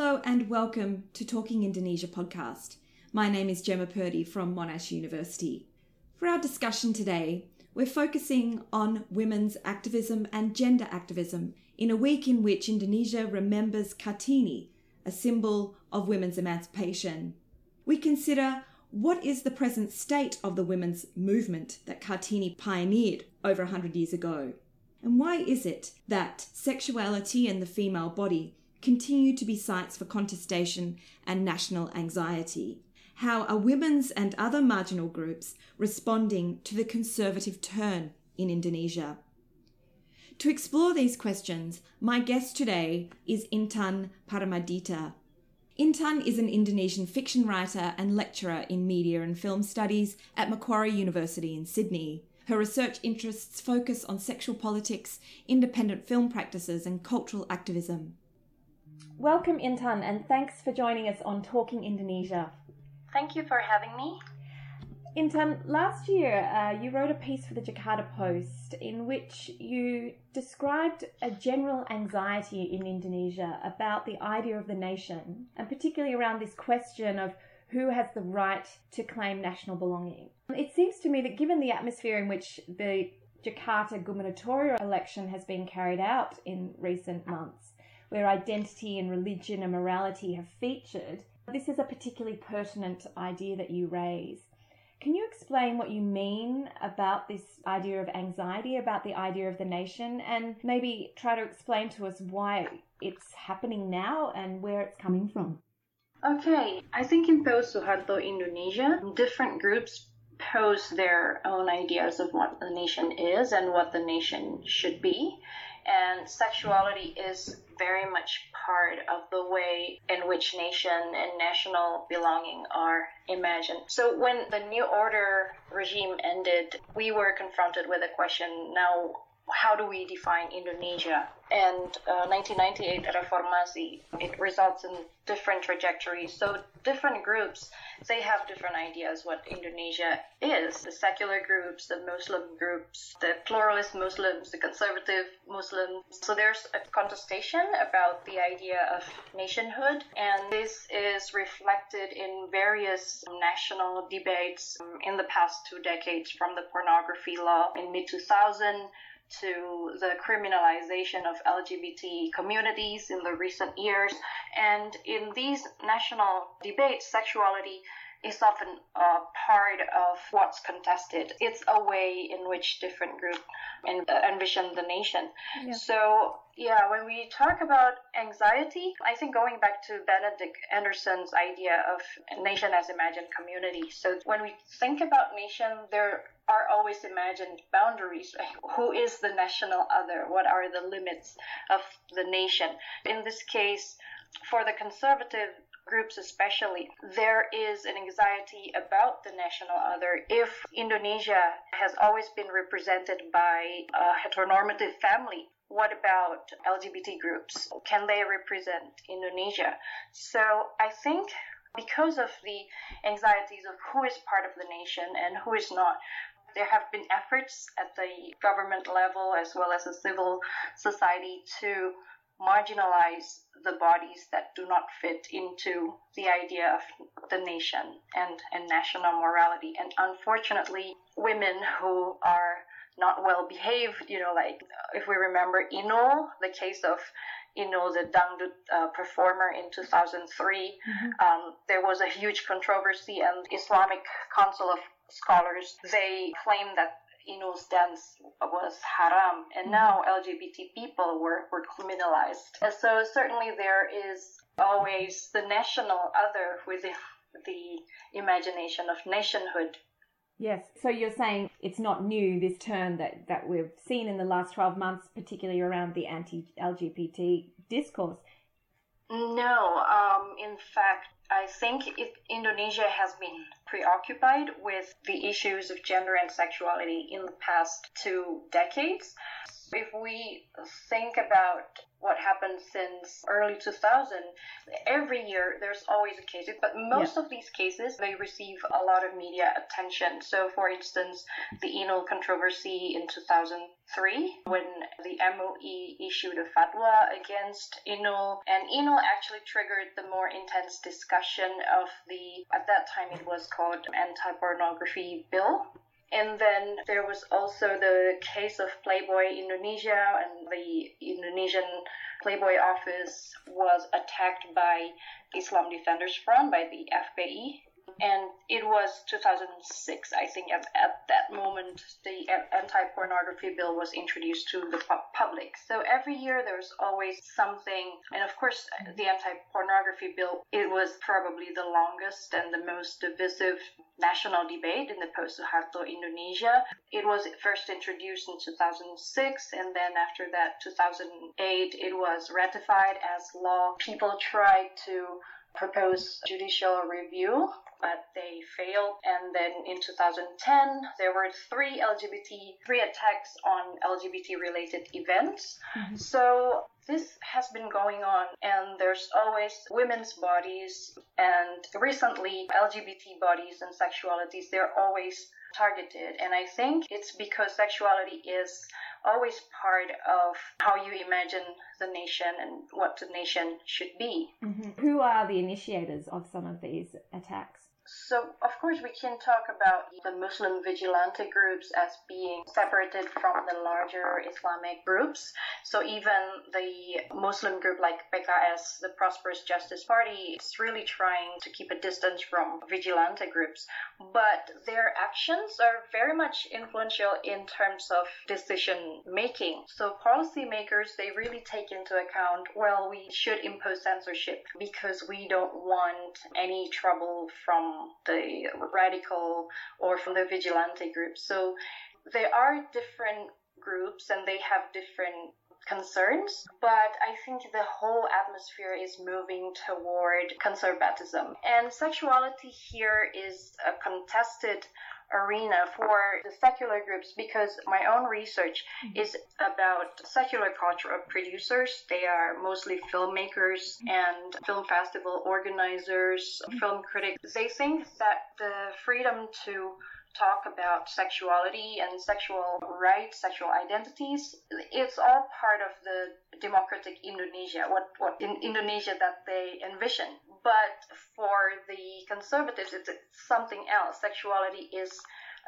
Hello and welcome to Talking Indonesia podcast. My name is Jemma Purdey from Monash University. For our discussion today, we're focusing on women's activism and gender activism in a week in which Indonesia remembers Kartini, a symbol of women's emancipation. We consider what is the present state of the women's movement that Kartini pioneered over 100 years ago? And why is it that sexuality and the female body continue to be sites for contestation and national anxiety? How are women's and other marginal groups responding to the conservative turn in Indonesia? To explore these questions, my guest today is Intan Paramaditha. Intan is an Indonesian fiction writer and lecturer in media and film studies at Macquarie University in Sydney. Her research interests focus on sexual politics, independent film practices, and cultural activism. Welcome, Intan, and thanks for joining us on Talking Indonesia. Thank you for having me. Intan, last year uh, you wrote a piece for the Jakarta Post in which you described a general anxiety in Indonesia about the idea of the nation, and particularly around this question of who has the right to claim national belonging. It seems to me that given the atmosphere in which the Jakarta gubernatorial election has been carried out in recent months, where identity and religion and morality have featured, this is a particularly pertinent idea that you raise. Can you explain what you mean about this idea of anxiety, about the idea of the nation, and maybe try to explain to us why it's happening now and where it's coming from? Okay, I think in post Suharto Indonesia, different groups pose their own ideas of what the nation is and what the nation should be. And sexuality is very much part of the way in which nation and national belonging are imagined. So when the New Order regime ended, we were confronted with a question now how do we define Indonesia? And uh, 1998 Reformasi, it results in different trajectories. So different groups, they have different ideas what Indonesia is. The secular groups, the Muslim groups, the pluralist Muslims, the conservative Muslims. So there's a contestation about the idea of nationhood, and this is reflected in various national debates in the past two decades, from the pornography law in mid 2000 to the criminalization of LGBT communities in the recent years. And in these national debates, sexuality is often a part of what's contested. It's a way in which different groups envision the nation. Yeah. So, yeah, when we talk about anxiety, I think going back to Benedict Anderson's idea of nation as imagined community. So, when we think about nation, there are always imagined boundaries. Who is the national other? What are the limits of the nation? In this case, for the conservative groups especially, there is an anxiety about the national other. If Indonesia has always been represented by a heteronormative family, what about LGBT groups? Can they represent Indonesia? So I think because of the anxieties of who is part of the nation and who is not, there have been efforts at the government level as well as the civil society to marginalize the bodies that do not fit into the idea of the nation and, and national morality. And unfortunately, women who are not well behaved, you know, like if we remember Inul, the case of Inul, the dangdut uh, performer in 2003, mm-hmm. um, there was a huge controversy, and Islamic Council of Scholars they claim that Inul's dance was haram, and mm-hmm. now LGBT people were, were criminalized. And so certainly there is always the national other within the imagination of nationhood. Yes. So you're saying it's not new, this turn that, that we've seen in the last 12 months, particularly around the anti LGBT discourse. No. Um, in fact, I think it, Indonesia has been preoccupied with the issues of gender and sexuality in the past two decades. If we think about what happened since early 2000, every year there's always a case. But most yeah. of these cases, they receive a lot of media attention. So, for instance, the Inul controversy in 2003, when the MUI issued a fatwa against Inul, and Inul actually triggered the more intense discussion of the, at that time it was called anti-pornography bill and then there was also the case of Playboy Indonesia, and the Indonesian Playboy office was attacked by Islam Defenders Front, by the FPI and it was 2006 i think at, at that moment the anti-pornography bill was introduced to the public so every year there's always something and of course the anti-pornography bill it was probably the longest and the most divisive national debate in the post-Suharto Indonesia. It was first introduced in 2006 and then after that 2008 it was ratified as law. People tried to propose judicial review but they failed. And then in 2010, there were three LGBT, three attacks on LGBT related events. Mm-hmm. So this has been going on and there's always women's bodies and recently LGBT bodies and sexualities, they're always targeted. And I think it's because sexuality is always part of how you imagine the nation and what the nation should be. Mm-hmm. Who are the initiators of some of these attacks? So, of course, we can talk about the Muslim vigilante groups as being separated from the larger Islamic groups. So, even the Muslim group like PKS, the Prosperous Justice Party, is really trying to keep a distance from vigilante groups. But their actions are very much influential in terms of decision making. So, policymakers, they really take into account, well, we should impose censorship because we don't want any trouble from the radical or from the vigilante groups. So there are different groups and they have different concerns, but I think the whole atmosphere is moving toward conservatism. And sexuality here is a contested arena for the secular groups because my own research mm-hmm. is about secular culture of producers. They are mostly filmmakers mm-hmm. and film festival organizers, mm-hmm. film critics. They think that the freedom to talk about sexuality and sexual rights, sexual identities. It's all part of the democratic Indonesia, what, what in Indonesia that they envision. But for the conservatives, it's something else. Sexuality is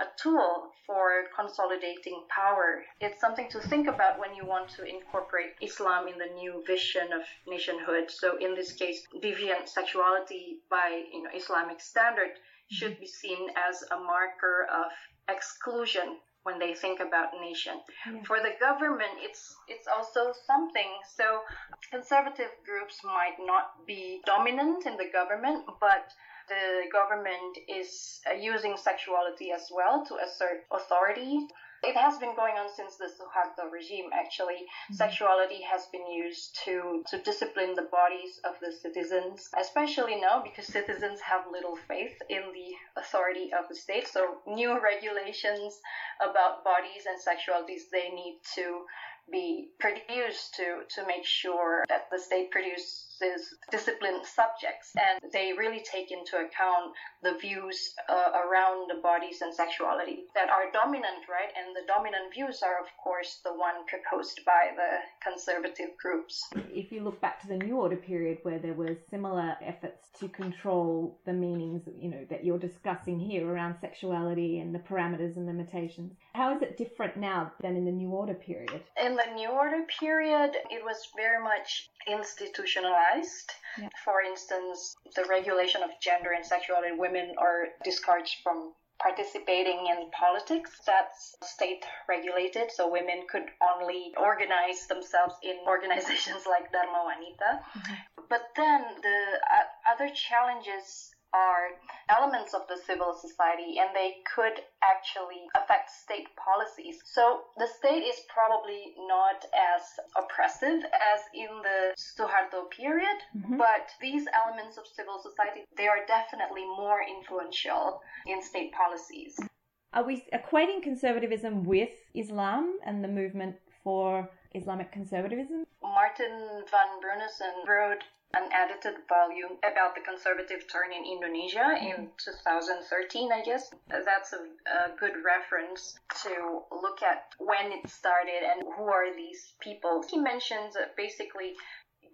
a tool for consolidating power. It's something to think about when you want to incorporate Islam in the new vision of nationhood. So in this case, deviant sexuality by you know Islamic standard should be seen as a marker of exclusion when they think about nation. Yeah. For the government, it's it's also something. So conservative groups might not be dominant in the government, but the government is uh, using sexuality as well to assert authority. It has been going on since the Suharto regime, actually. Mm-hmm. Sexuality has been used to, to discipline the bodies of the citizens, especially now because citizens have little faith in the authority of the state. So, new regulations about bodies and sexualities, they need to be produced to, to make sure that the state produces disciplined subjects and they really take into account the views uh, around the bodies and sexuality that are dominant, right? And the dominant views are, of course, the one proposed by the conservative groups. If you look back to the New Order period where there were similar efforts to control the meanings, you know, that you're discussing here around sexuality and the parameters and limitations, how is it different now than in the New Order period? In the New Order period, it was very much institutionalized. Yeah. For instance, the regulation of gender and sexuality women are discouraged from participating in politics. That's state regulated, so women could only organize themselves in organizations like Dharma Wanita. Mm-hmm. But then the uh, other challenges are elements of the civil society and they could actually affect state policies. So the state is probably not as oppressive as in the Suharto period, mm-hmm. but these elements of civil society, they are definitely more influential in state policies. Are we equating conservatism with Islam and the movement for Islamic conservatism? Martin van Bruinessen wrote an edited volume about the conservative turn in Indonesia in mm-hmm. 2013, I guess. That's a, a, good reference to look at when it started and who are these people. He mentions basically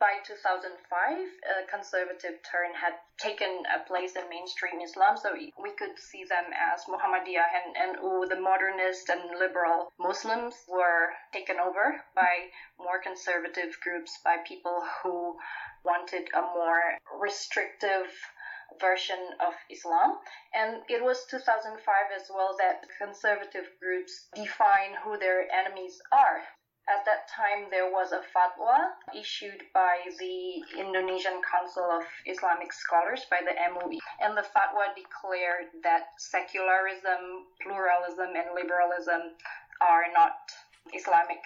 by 2005, a conservative turn had taken a place in mainstream Islam, so we could see them as Muhammadiyah and, and the modernist and liberal Muslims were taken over by more conservative groups, by people who wanted a more restrictive version of Islam. And it was 2005 as well that conservative groups define who their enemies are. At that time, there was a fatwa issued by the Indonesian Council of Islamic Scholars, by the MUI, and the fatwa declared that secularism, pluralism, and liberalism are not Islamic.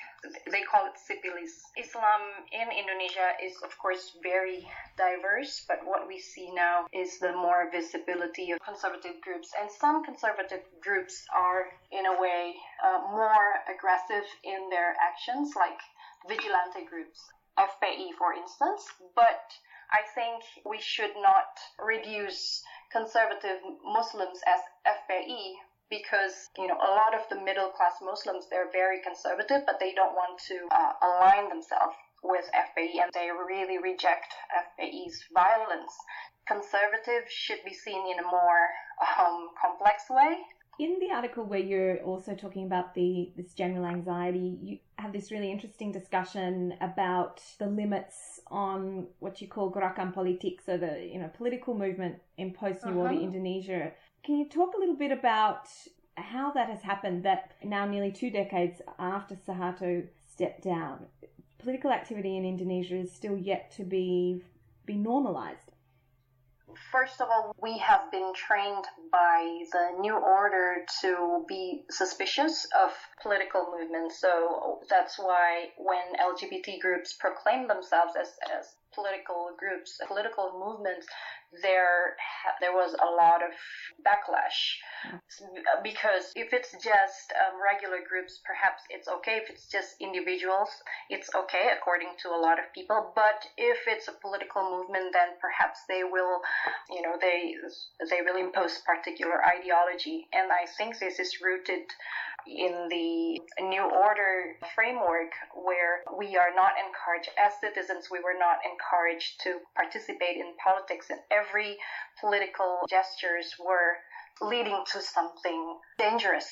They call it sipilis. Islam in Indonesia is, of course, very diverse, but what we see now is the more visibility of conservative groups. And some conservative groups are, in a way, uh, more aggressive in their actions, like vigilante groups, FPI, for instance. But I think we should not reduce conservative Muslims as FPI because you know a lot of the middle class Muslims they're very conservative, but they don't want to uh, align themselves with FPI and they really reject FPI's violence. Conservative should be seen in a more um, complex way. In the article where you're also talking about the this general anxiety, you have this really interesting discussion about the limits on what you call gerakan politik, so the you know political movement in post New uh-huh. Order Indonesia can you talk a little bit about how that has happened that now nearly two decades after Suharto stepped down, political activity in Indonesia is still yet to be be normalized? First of all, we have been trained by the new order to be suspicious of political movements. So that's why when LGBT groups proclaim themselves as, as political groups, political movements, there there was a lot of backlash because if it's just um, regular groups, perhaps it's okay. If it's just individuals, it's okay according to a lot of people. But if it's a political movement, then perhaps they will, you know, they they will impose particular ideology. And I think this is rooted in the New Order framework where we are not encouraged, as citizens, we were not encouraged to participate in politics, and every political gestures were leading to something dangerous.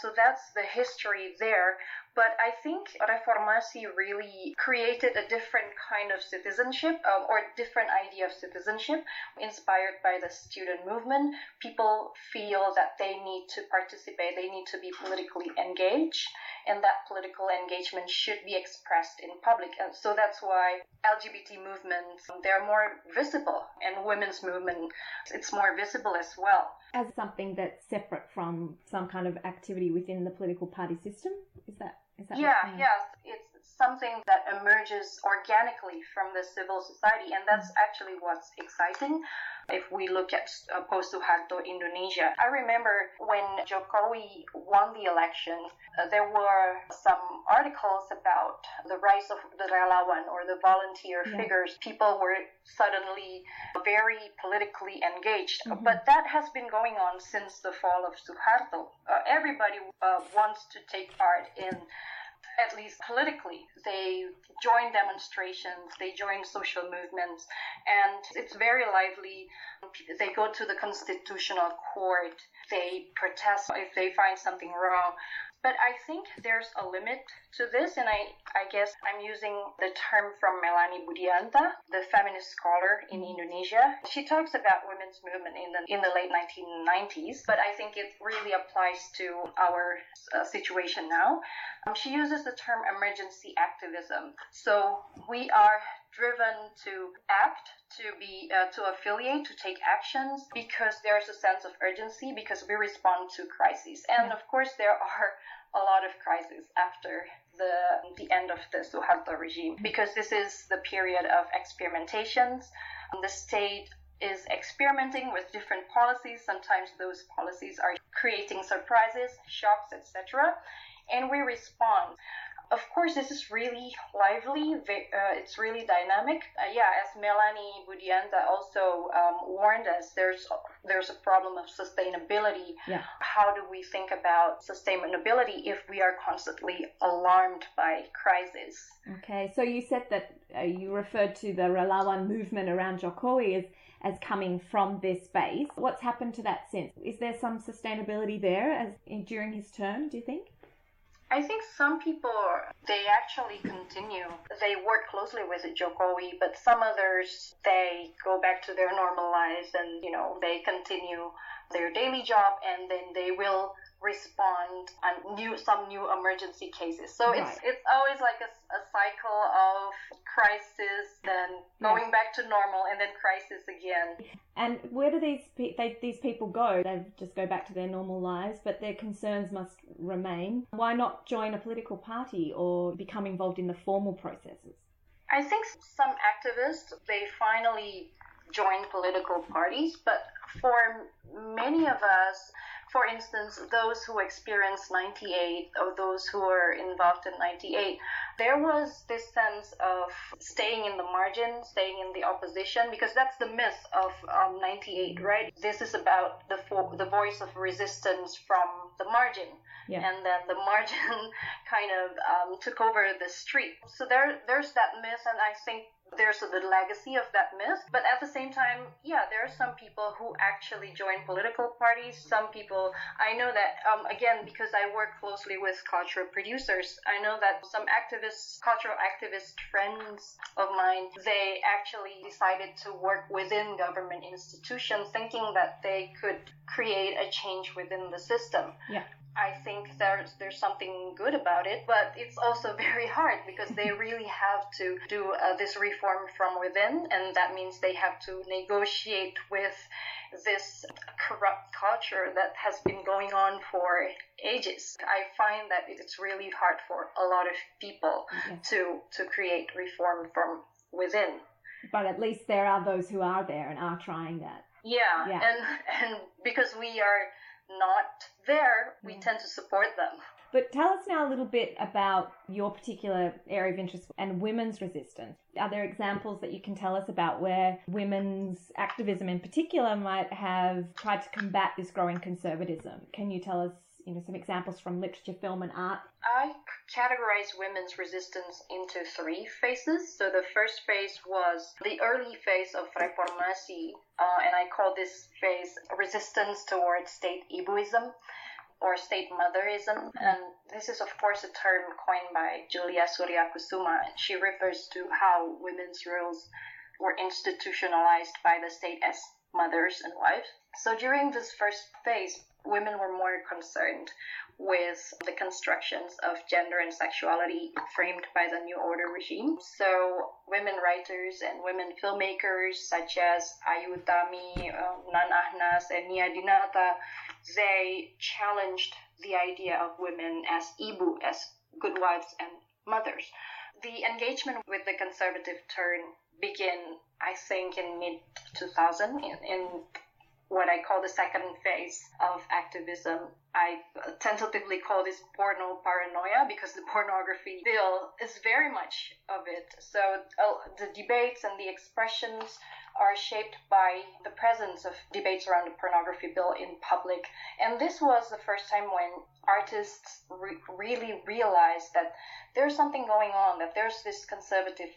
So that's the history there. But I think Reformasi really created a different kind of citizenship um, or different idea of citizenship inspired by the student movement. People feel that they need to participate, they need to be politically engaged, and that political engagement should be expressed in public. And so that's why LGBT movements, they're more visible, and women's movement, it's more visible as well. As something that's separate from some kind of activity within the political party system? Is that yeah, yes. It's something that emerges organically from the civil society, and that's actually what's exciting. If we look at uh, post Suharto Indonesia, I remember when Jokowi won the election, uh, there were some articles about the rise of the relawan or the volunteer yeah. figures. People were suddenly very politically engaged, mm-hmm. but that has been going on since the fall of Suharto. Uh, everybody uh, wants to take part in at least politically. They join demonstrations, they join social movements, and it's very lively. They go to the constitutional court, they protest if they find something wrong. But I think there's a limit to this, and I, I guess I'm using the term from Melanie Budianta, the feminist scholar in Indonesia. She talks about women's movement in the in the late 1990s, but I think it really applies to our uh, situation now. Um, she uses the term emergency activism. So we are driven to act to be uh, to affiliate to take actions because there's a sense of urgency because we respond to crises. And of course there are a lot of crises after the the end of the Suharto regime because this is the period of experimentations. The state is experimenting with different policies. Sometimes those policies are creating surprises shocks etc and we respond of course, this is really lively. Uh, it's really dynamic. Uh, yeah, as Melanie Budianta also um, warned us, there's there's a problem of sustainability. Yeah. How do we think about sustainability if we are constantly alarmed by crisis? Okay, so you said that uh, you referred to the Relawan movement around Jokowi as as coming from this base. What's happened to that since? Is there some sustainability there as in, during his term? Do you think? I think some people they actually continue. They work closely with Jokowi, but some others they go back to their normal lives and you know they continue their daily job and then they will respond on new some new emergency cases. So right. it's it's always like a, a cycle of crisis, then going yeah. back to normal, and then crisis again. And where do these they, these people go? They just go back to their normal lives, but their concerns must remain. Why not join a political party or become involved in the formal processes? I think some activists they finally join political parties, but for many of us for instance, those who experienced 98 or those who were involved in 98, there was this sense of staying in the margin, staying in the opposition, because that's the myth of um, 98, right? This is about the fo- the voice of resistance from the margin. Yeah. And then the margin kind of um, took over the street. So there, there's that myth, and I think there's the legacy of that myth. But at the same time, yeah, there are some people who actually join political parties. Some people, I know that, um, again, because I work closely with cultural producers, I know that some activists, cultural activist friends of mine, they actually decided to work within government institutions thinking that they could create a change within the system. Yeah. I think there's there's something good about it, but it's also very hard because they really have to do uh, this reform from within, and that means they have to negotiate with this corrupt culture that has been going on for ages. I find that it's really hard for a lot of people to to create reform from within. But at least there are those who are there and are trying that. Yeah, yeah. and and because we are not there, we tend to support them. But tell us now a little bit about your particular area of interest and women's resistance. Are there examples that you can tell us about where women's activism in particular might have tried to combat this growing conservatism? Can you tell us you know some examples from literature, film, and art? I categorize women's resistance into three phases. So the first phase was the early phase of reformasi, uh, and I call this phase resistance towards state ibuism or state motherism. And this is, of course, a term coined by Julia Suryakusuma. She refers to how women's roles were institutionalized by the state as mothers and wives. So during this first phase, women were more concerned with the constructions of gender and sexuality framed by the New Order regime. So, women writers and women filmmakers such as Ayu Utami, uh, Nan Ahnas, and Nia Dinata, they challenged the idea of women as ibu, as good wives and mothers. The engagement with the conservative turn began, I think, in mid 2000 in, in what I call the second phase of activism. I tentatively call this porno paranoia because the pornography bill is very much of it. So uh, the debates and the expressions are shaped by the presence of debates around the pornography bill in public. And this was the first time when artists re- really realized that there's something going on, that there's this conservative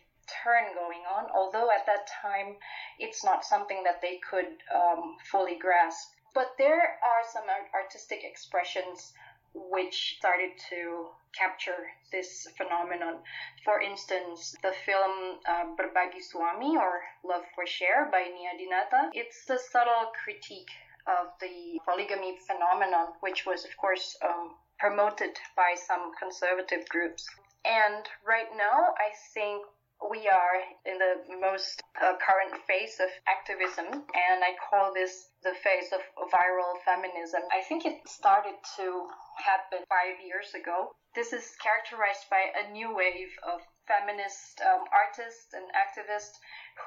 turn going on, although at that time it's not something that they could um, fully grasp. But there are some artistic expressions which started to capture this phenomenon. For instance, the film uh, Berbagi Suami or Love for Share by Nia Dinata. It's a subtle critique of the polygamy phenomenon, which was, of course, um, promoted by some conservative groups. And right now, I think we are in the most uh, current phase of activism, and I call this the phase of viral feminism. I think it started to happen five years ago. This is characterized by a new wave of feminist um, artists and activists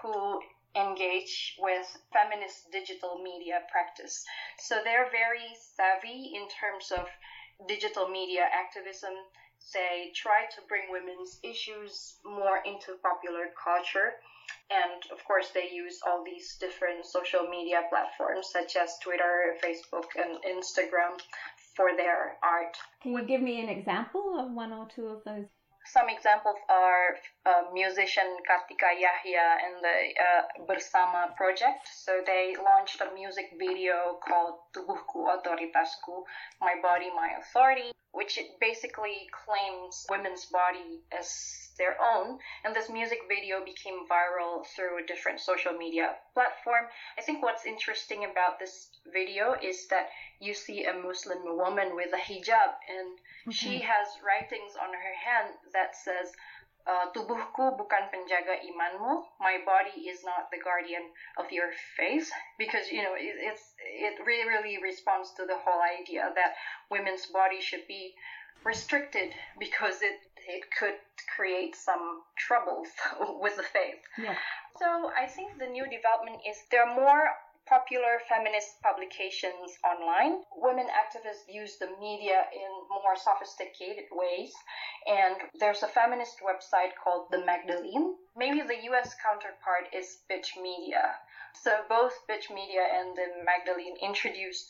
who engage with feminist digital media practice. So they're very savvy in terms of digital media activism they try to bring women's issues more into popular culture. And of course, they use all these different social media platforms such as Twitter, Facebook, and Instagram for their art. Can you give me an example of one or two of those? Some examples are uh, musician Kartika Jahja and the uh, Bersama project. So they launched a music video called Tubuhku Otoritasku, My Body, My Authority, which basically claims women's body as their own. And this music video became viral through a different social media platform. I think what's interesting about this video is that you see a Muslim woman with a hijab and mm-hmm. she has writings on her hand that says, uh, tubuhku bukan penjaga imanmu. My body is not the guardian of your faith, because you know it, it's it really really responds to the whole idea that women's body should be restricted because it it could create some troubles with the faith. Yeah. So I think the new development is there are more popular feminist publications online. Women activists use the media in more sophisticated ways, and there's a feminist website called The Magdalene. Maybe the US counterpart is Bitch Media. So both Bitch Media and The Magdalene introduced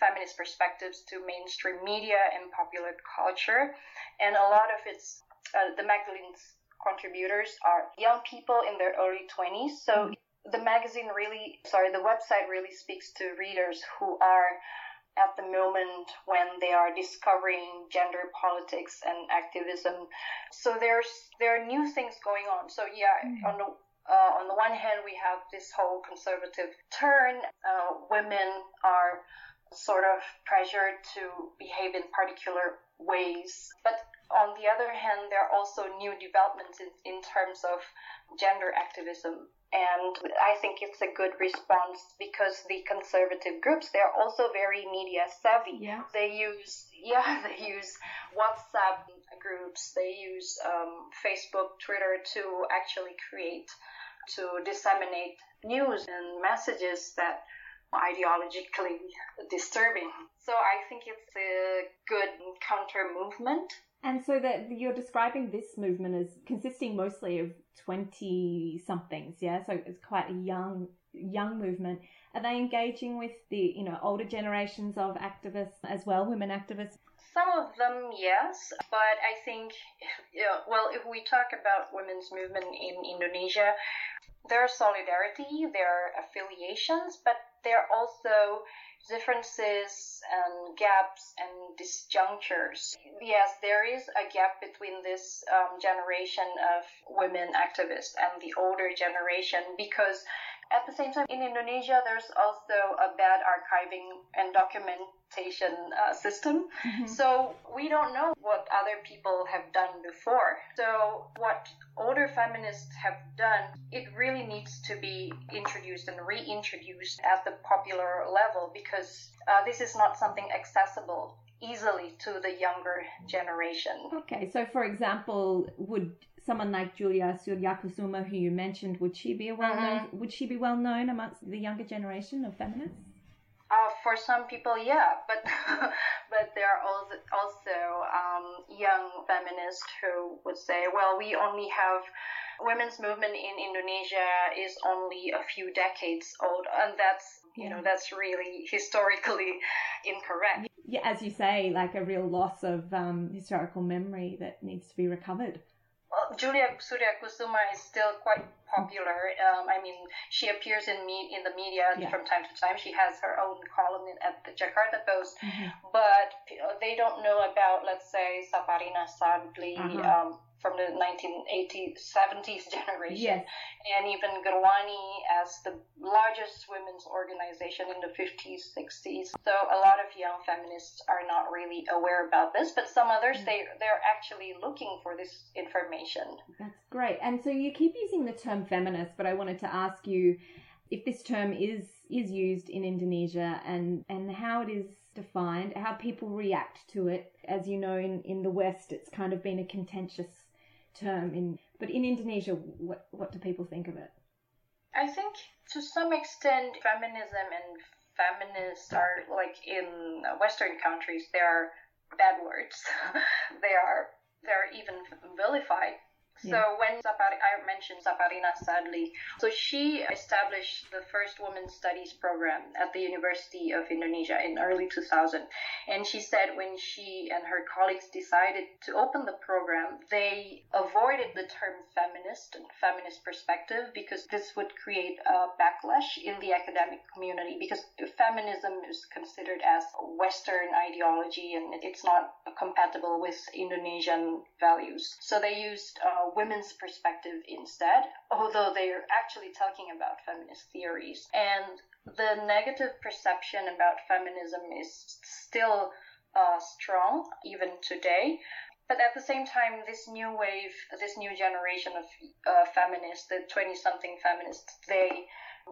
feminist perspectives to mainstream media and popular culture, and a lot of its uh, the Magdalene's contributors are young people in their early 20s. So the magazine really, sorry, the website really speaks to readers who are at the moment when they are discovering gender politics and activism. So there's there are new things going on. So yeah, mm-hmm. on the uh, on the one hand, we have this whole conservative turn. Uh, women are sort of pressured to behave in particular ways, but on the other hand, there are also new developments in, in terms of gender activism and I think it's a good response because the conservative groups they're also very media savvy. Yeah. They use yeah they use WhatsApp groups, they use um, Facebook, Twitter to actually create to disseminate news and messages that ideologically disturbing. So I think it's a good counter movement and so that you're describing this movement as consisting mostly of 20 somethings, yeah? So it's quite a young young movement. Are they engaging with the, you know, older generations of activists as well, women activists? Some of them, yes, but I think, know, well, if we talk about women's movement in Indonesia, there are solidarity, there are affiliations, but there are also differences and gaps and disjunctures. Yes, there is a gap between this um, generation of women activists and the older generation because at the same time, in Indonesia, there's also a bad archiving and documentation uh, system. Mm-hmm. So we don't know what other people have done before. So what older feminists have done, it really needs to be introduced and reintroduced at the popular level because uh, this is not something accessible easily to the younger generation. Okay, so for example, would someone like Julia Suryakusuma, who you mentioned, would she be a well known? Mm-hmm. Would she be well known amongst the younger generation of feminists? Uh, for some people, yeah, but but there are also also um, young feminists who would say, well, we only have women's movement in Indonesia is only a few decades old, and that's you know that's really historically incorrect. Yeah, as you say, like a real loss of um, historical memory that needs to be recovered. Julia Suryakusuma is still quite popular. Um, I mean, she appears in me in the media yeah. from time to time. She has her own column in, at the Jakarta Post, mm-hmm. but they don't know about, let's say, Saparinah Sadli. Uh-huh. Um, from the 1980s, 70s generation, yes. and even Gerwani as the largest women's organization in the 50s, 60s. So a lot of young feminists are not really aware about this, but some others mm. they they're actually looking for this information. That's great. And so you keep using the term feminist, but I wanted to ask you if this term is is used in Indonesia and and how it is defined, how people react to it. As you know, in, in the West, it's kind of been a contentious term in but in Indonesia what what do people think of it? I think to some extent feminism and feminists are like in western countries they are bad words. they are they're even vilified so yeah. when Zapari, I mentioned Saparinah Sadli, so she established the first women studies program at the University of Indonesia in early 2000. And she said when she and her colleagues decided to open the program, they avoided the term feminist and feminist perspective because this would create a backlash in the academic community because feminism is considered as Western ideology and it's not compatible with Indonesian values. So they used uh, women's perspective instead, although they're actually talking about feminist theories. And the negative perception about feminism is still uh, strong even today. But at the same time, this new wave, this new generation of uh, feminists, the 20 something feminists, they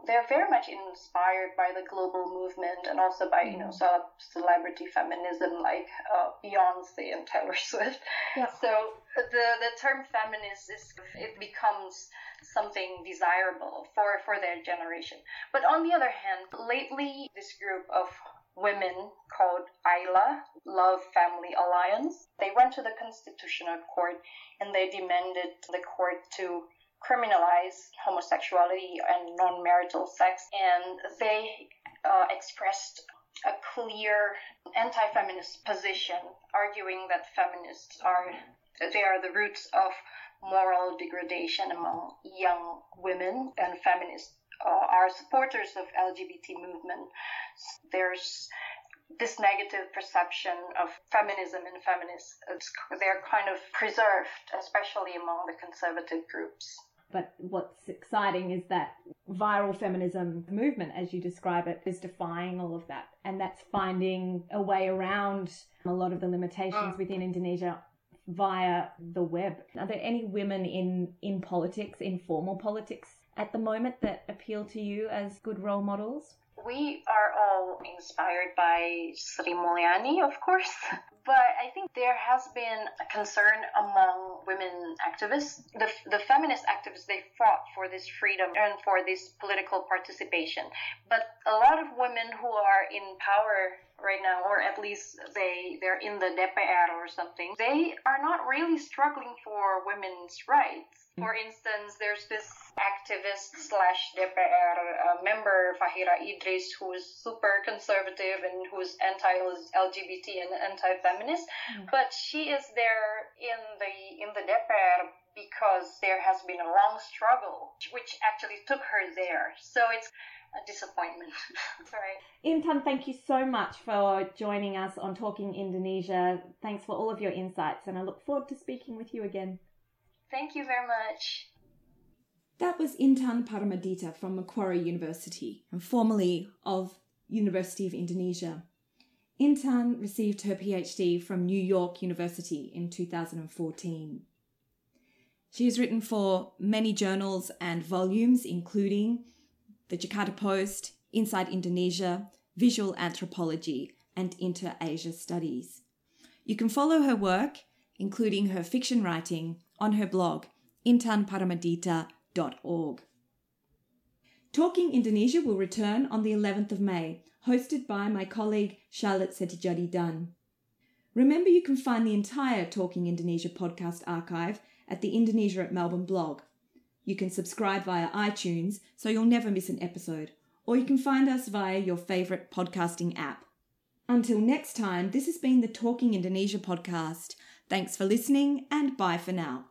they're very much inspired by the global movement and also by you know mm. celebrity feminism like uh, Beyonce and Taylor Swift. Yeah. So the the term feminist is it becomes something desirable for for their generation. But on the other hand, lately this group of women called AILA, Love Family Alliance, they went to the Constitutional Court and they demanded the court to criminalize homosexuality and non-marital sex, and they uh, expressed a clear anti-feminist position, arguing that feminists are they are the roots of moral degradation among young women, and feminists uh, are supporters of LGBT movement. There's this negative perception of feminism and feminists, they're kind of preserved, especially among the conservative groups. But what's exciting is that viral feminism movement, as you describe it, is defying all of that. And that's finding a way around a lot of the limitations mm. within Indonesia via the web. Are there any women in, in politics, in formal politics at the moment that appeal to you as good role models? We are all inspired by Sri Mulyani, of course. But I think there has been a concern among women activists. The, the feminist activists, they fought for this freedom and for this political participation. But a lot of women who are in power right now, or at least they they're in the DPR or something, they are not really struggling for women's rights. For instance, there's this activist slash DPR uh, member Fahira Idris, who's super conservative and who's anti-LGBT and anti-feminist, mm. but she is there in the in the DPR because there has been a long struggle, which actually took her there. So it's a disappointment. Sorry. Intan, thank you so much for joining us on Talking Indonesia. Thanks for all of your insights, and I look forward to speaking with you again. Thank you very much. That was Intan Paramaditha from Macquarie University, and formerly of University of Indonesia. Intan received her PhD from New York University in 2014. She has written for many journals and volumes, including the Jakarta Post, Inside Indonesia, Visual Anthropology, and Inter Asia Studies. You can follow her work, including her fiction writing, on her blog, intanparamadita.org. Talking Indonesia will return on the 11th of May, hosted by my colleague Charlotte Setijadi Dunn. Remember, you can find the entire Talking Indonesia podcast archive at the Indonesia at Melbourne blog. You can subscribe via iTunes so you'll never miss an episode, or you can find us via your favourite podcasting app. Until next time, this has been the Talking Indonesia podcast. Thanks for listening and bye for now.